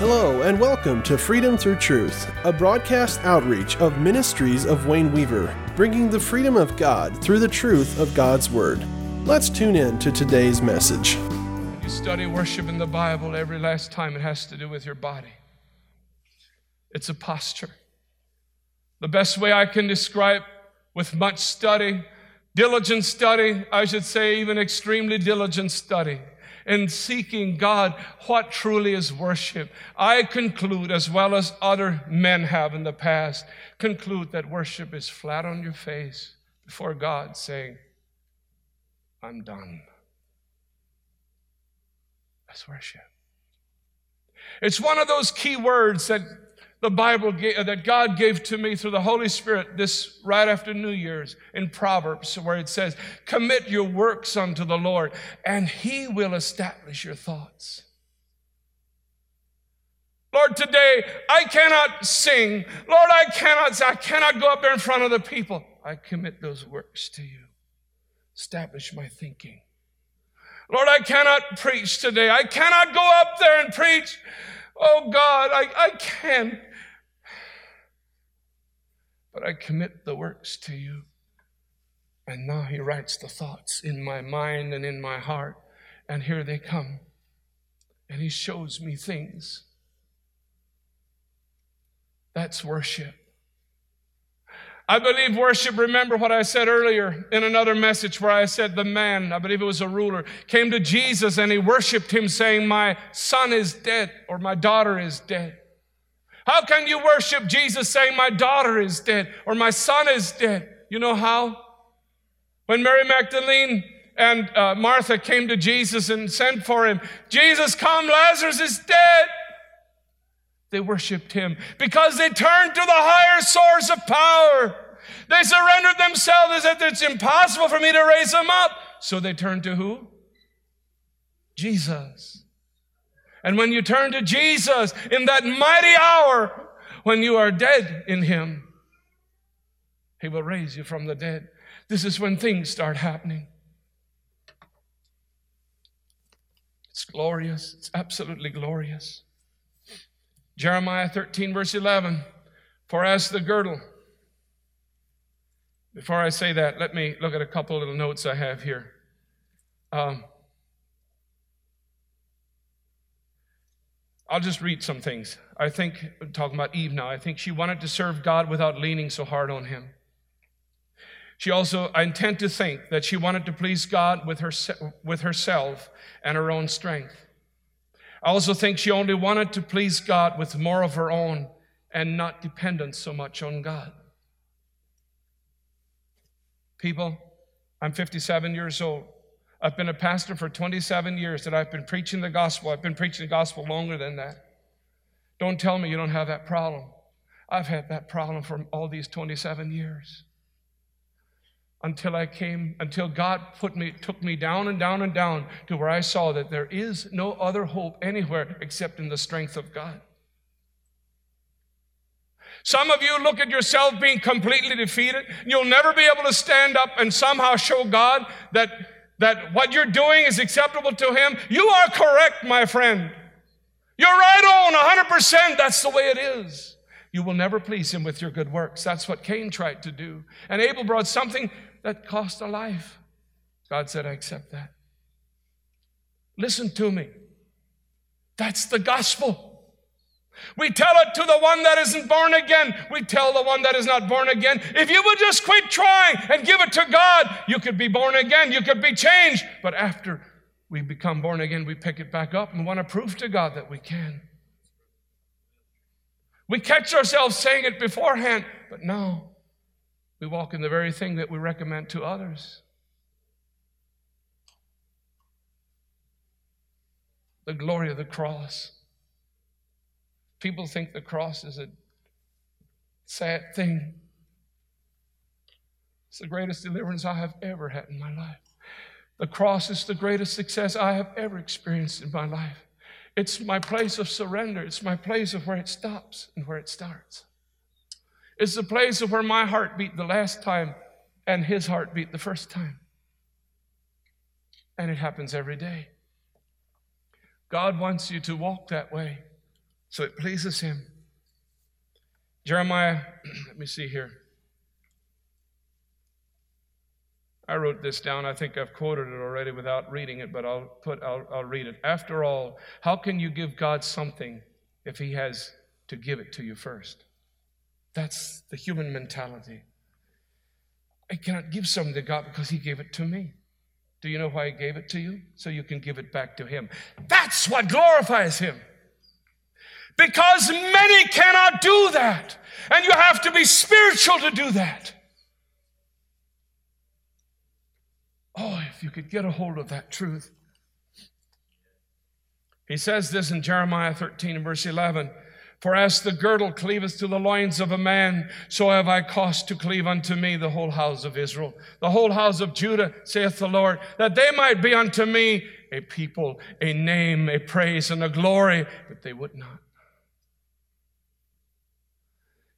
Hello, and welcome to Freedom Through Truth, a broadcast outreach of Ministries of Wayne Weaver, bringing the freedom of God through the truth of God's Word. Let's tune in to today's message. You study worship in the Bible every last time it has to do with your body. It's a posture. The best way I can describe with much study, diligent study, I should say even extremely diligent study, in seeking God what truly is worship. I conclude, as well as other men have in the past, conclude that worship is flat on your face before God saying, I'm done. That's worship. It's one of those key words that the Bible gave, uh, that God gave to me through the Holy Spirit this right after New Year's in Proverbs, where it says, Commit your works unto the Lord, and He will establish your thoughts. Lord, today I cannot sing. Lord, I cannot, I cannot go up there in front of the people. I commit those works to you. Establish my thinking. Lord, I cannot preach today. I cannot go up there and preach. Oh God, I, I can't but I commit the works to you. And now he writes the thoughts in my mind and in my heart, and here they come. And he shows me things. That's worship. I believe worship, remember what I said earlier in another message where I said the man, I believe it was a ruler, came to Jesus and he worshiped him saying, My son is dead or my daughter is dead. How can you worship Jesus saying, My daughter is dead or my son is dead? You know how? When Mary Magdalene and uh, Martha came to Jesus and sent for him, Jesus, come, Lazarus is dead. They worshiped him because they turned to the higher source of power. They surrendered themselves as if it's impossible for me to raise them up. So they turned to who? Jesus. And when you turn to Jesus in that mighty hour, when you are dead in Him, He will raise you from the dead. This is when things start happening. It's glorious. It's absolutely glorious. Jeremiah 13, verse 11. For as the girdle, before I say that, let me look at a couple little notes I have here. Um, I'll just read some things. I think, talking about Eve now, I think she wanted to serve God without leaning so hard on Him. She also, I intend to think that she wanted to please God with, her, with herself and her own strength. I also think she only wanted to please God with more of her own and not dependent so much on God. People, I'm 57 years old. I've been a pastor for 27 years that I've been preaching the gospel. I've been preaching the gospel longer than that. Don't tell me you don't have that problem. I've had that problem for all these 27 years. Until I came, until God put me, took me down and down and down to where I saw that there is no other hope anywhere except in the strength of God. Some of you look at yourself being completely defeated. You'll never be able to stand up and somehow show God that that what you're doing is acceptable to Him, you are correct, my friend. You're right on 100%. That's the way it is. You will never please Him with your good works. That's what Cain tried to do. And Abel brought something that cost a life. God said, I accept that. Listen to me. That's the gospel. We tell it to the one that isn't born again. We tell the one that is not born again. If you would just quit trying and give it to God, you could be born again. You could be changed. But after we become born again, we pick it back up and want to prove to God that we can. We catch ourselves saying it beforehand, but no, we walk in the very thing that we recommend to others. The glory of the cross. People think the cross is a sad thing. It's the greatest deliverance I have ever had in my life. The cross is the greatest success I have ever experienced in my life. It's my place of surrender. It's my place of where it stops and where it starts. It's the place of where my heart beat the last time and his heart beat the first time. And it happens every day. God wants you to walk that way. So it pleases him. Jeremiah, let me see here. I wrote this down. I think I've quoted it already without reading it, but I'll put I'll, I'll read it. After all, how can you give God something if he has to give it to you first? That's the human mentality. I cannot give something to God because he gave it to me. Do you know why he gave it to you? So you can give it back to him. That's what glorifies him. Because many cannot do that. And you have to be spiritual to do that. Oh, if you could get a hold of that truth. He says this in Jeremiah 13 and verse 11. For as the girdle cleaveth to the loins of a man, so have I caused to cleave unto me the whole house of Israel, the whole house of Judah, saith the Lord, that they might be unto me a people, a name, a praise, and a glory, but they would not.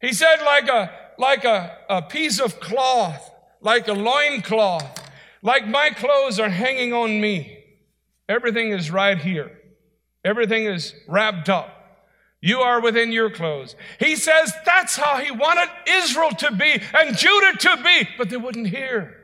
He said, like a, like a, a piece of cloth, like a loin cloth, like my clothes are hanging on me. Everything is right here. Everything is wrapped up. You are within your clothes. He says that's how he wanted Israel to be and Judah to be, but they wouldn't hear.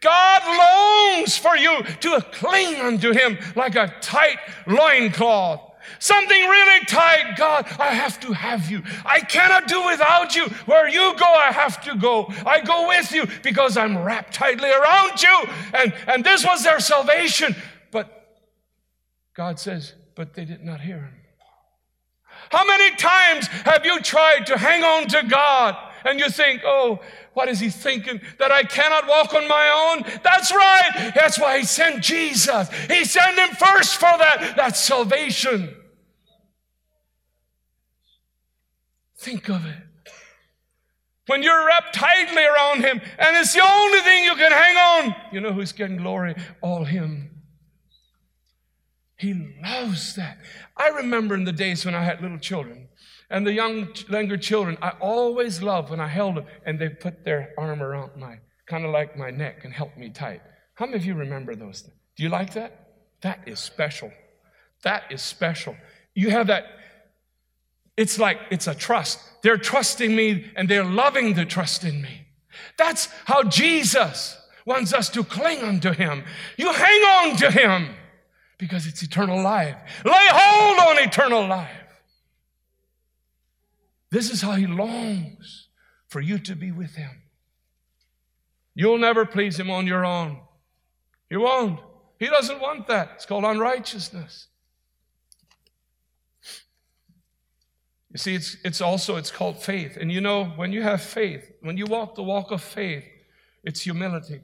God longs for you to cling unto him like a tight loincloth. Something really tight. God, I have to have you. I cannot do without you. Where you go, I have to go. I go with you because I'm wrapped tightly around you. And, and this was their salvation. But God says, but they did not hear him. How many times have you tried to hang on to God and you think, oh, what is he thinking? That I cannot walk on my own? That's right. That's why he sent Jesus. He sent him first for that. That's salvation. Think of it. When you're wrapped tightly around him and it's the only thing you can hang on, you know who's getting glory? All him. He loves that. I remember in the days when I had little children and the young, younger children, I always loved when I held them and they put their arm around my, kind of like my neck and helped me tight. How many of you remember those things? Do you like that? That is special. That is special. You have that, it's like, it's a trust. They're trusting me and they're loving the trust in me. That's how Jesus wants us to cling unto Him. You hang on to Him because it's eternal life. Lay hold on eternal life. This is how He longs for you to be with Him. You'll never please Him on your own. You won't. He doesn't want that. It's called unrighteousness. You see, it's, it's also, it's called faith. And you know, when you have faith, when you walk the walk of faith, it's humility.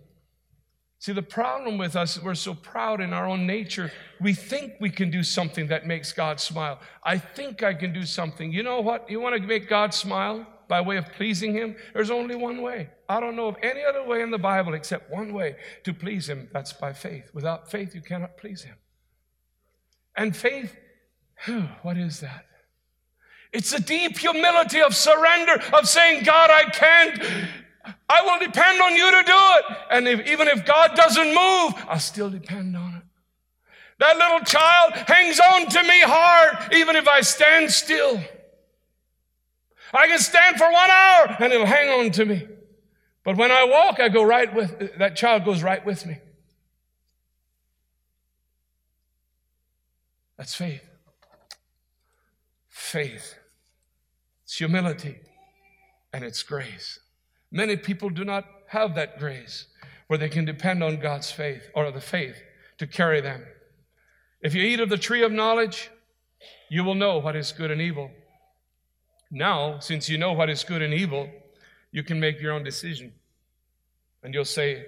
See, the problem with us, we're so proud in our own nature, we think we can do something that makes God smile. I think I can do something. You know what? You want to make God smile by way of pleasing Him? There's only one way. I don't know of any other way in the Bible except one way to please Him. That's by faith. Without faith, you cannot please Him. And faith, whew, what is that? It's a deep humility of surrender, of saying, God, I can't I will depend on you to do it. And if, even if God doesn't move, I'll still depend on it. That little child hangs on to me hard, even if I stand still. I can stand for one hour and it'll hang on to me. But when I walk, I go right with, that child goes right with me. That's faith. Faith. It's humility and it's grace. Many people do not have that grace where they can depend on God's faith or the faith to carry them. If you eat of the tree of knowledge, you will know what is good and evil. Now, since you know what is good and evil, you can make your own decision. And you'll say,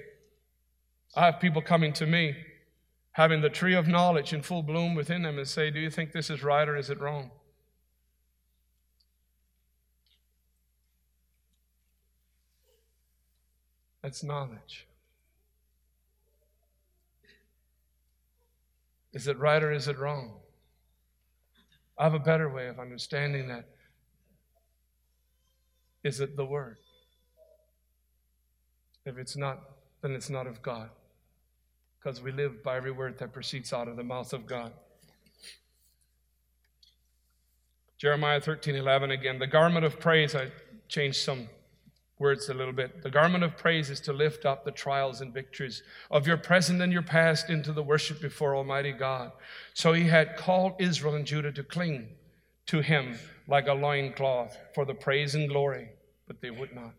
I have people coming to me having the tree of knowledge in full bloom within them and say, Do you think this is right or is it wrong? That's knowledge. Is it right or is it wrong? I have a better way of understanding that. Is it the Word? If it's not, then it's not of God. Because we live by every word that proceeds out of the mouth of God. Jeremiah 13 11 again. The garment of praise, I changed some words a little bit. The garment of praise is to lift up the trials and victories of your present and your past into the worship before Almighty God. So he had called Israel and Judah to cling to him like a loincloth for the praise and glory, but they would not.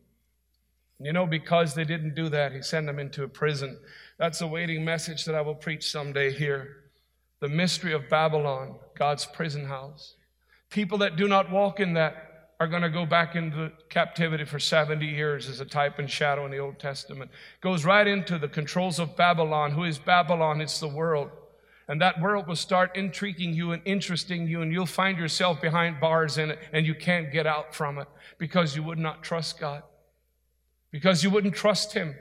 You know, because they didn't do that, he sent them into a prison. That's a waiting message that I will preach someday here. The mystery of Babylon, God's prison house. People that do not walk in that are going to go back into captivity for 70 years as a type and shadow in the Old Testament. Goes right into the controls of Babylon. Who is Babylon? It's the world. And that world will start intriguing you and interesting you, and you'll find yourself behind bars in it, and you can't get out from it because you would not trust God because you wouldn't trust Him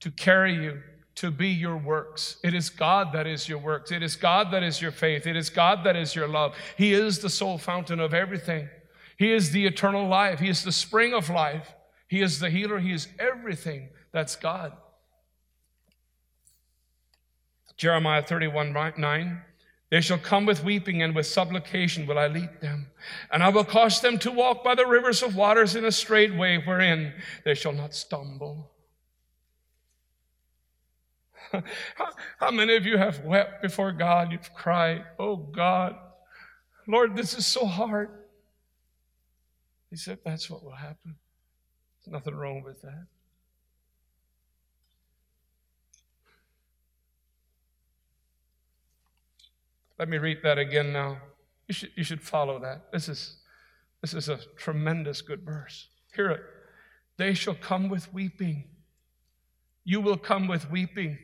to carry you, to be your works. It is God that is your works. It is God that is your faith. It is God that is your love. He is the sole fountain of everything. He is the eternal life. He is the spring of life. He is the healer. He is everything. That's God. Jeremiah 31 9. They shall come with weeping and with supplication will I lead them. And I will cause them to walk by the rivers of waters in a straight way wherein they shall not stumble. how, how many of you have wept before God? You've cried, Oh God, Lord, this is so hard. He said, That's what will happen. There's nothing wrong with that. Let me read that again now. You should, you should follow that. This is, this is a tremendous good verse. Hear it. They shall come with weeping. You will come with weeping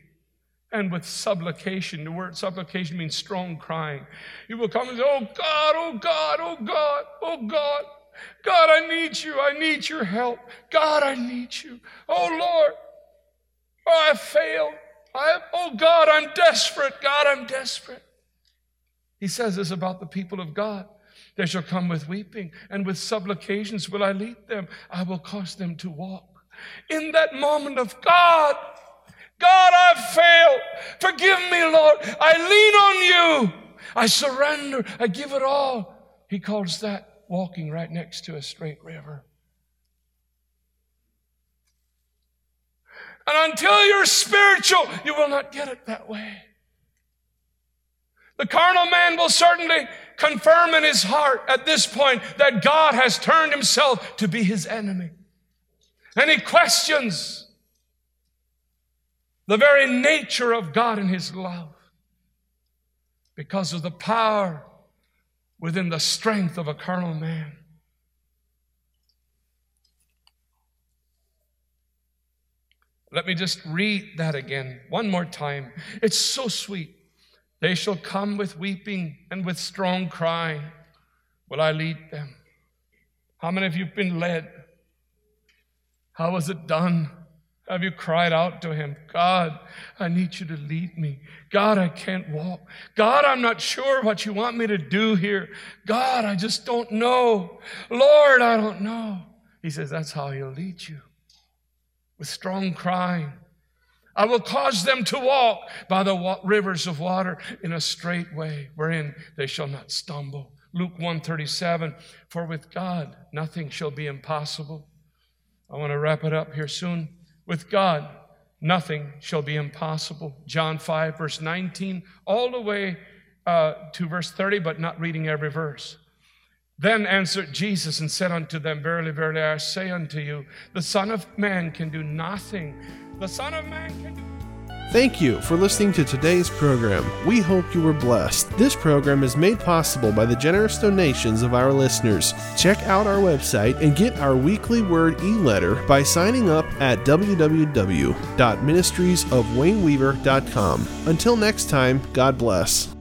and with supplication. The word supplication means strong crying. You will come and say, Oh God, oh God, oh God, oh God. God, I need you. I need your help. God, I need you. Oh Lord, oh, I failed. I, oh God, I'm desperate. God, I'm desperate. He says this about the people of God. They shall come with weeping, and with supplications will I lead them. I will cause them to walk. In that moment of God, God, I've failed. Forgive me, Lord. I lean on you. I surrender. I give it all. He calls that walking right next to a straight river. And until you're spiritual, you will not get it that way. The carnal man will certainly confirm in his heart at this point that God has turned himself to be his enemy. And he questions the very nature of God and his love because of the power within the strength of a carnal man. Let me just read that again one more time. It's so sweet. They shall come with weeping and with strong crying. Will I lead them? How many of you have been led? How was it done? Have you cried out to him, God, I need you to lead me. God, I can't walk. God, I'm not sure what you want me to do here. God, I just don't know. Lord, I don't know. He says, That's how he'll lead you with strong crying. I will cause them to walk by the rivers of water in a straight way, wherein they shall not stumble. Luke 137, for with God nothing shall be impossible. I want to wrap it up here soon. With God, nothing shall be impossible. John 5, verse 19, all the way uh, to verse 30, but not reading every verse. Then answered Jesus and said unto them, Verily, verily, I say unto you, the Son of Man can do nothing. The Son of Man can do Thank you for listening to today's program. We hope you were blessed. This program is made possible by the generous donations of our listeners. Check out our website and get our weekly word e letter by signing up at www.ministriesofwayneweaver.com. Until next time, God bless.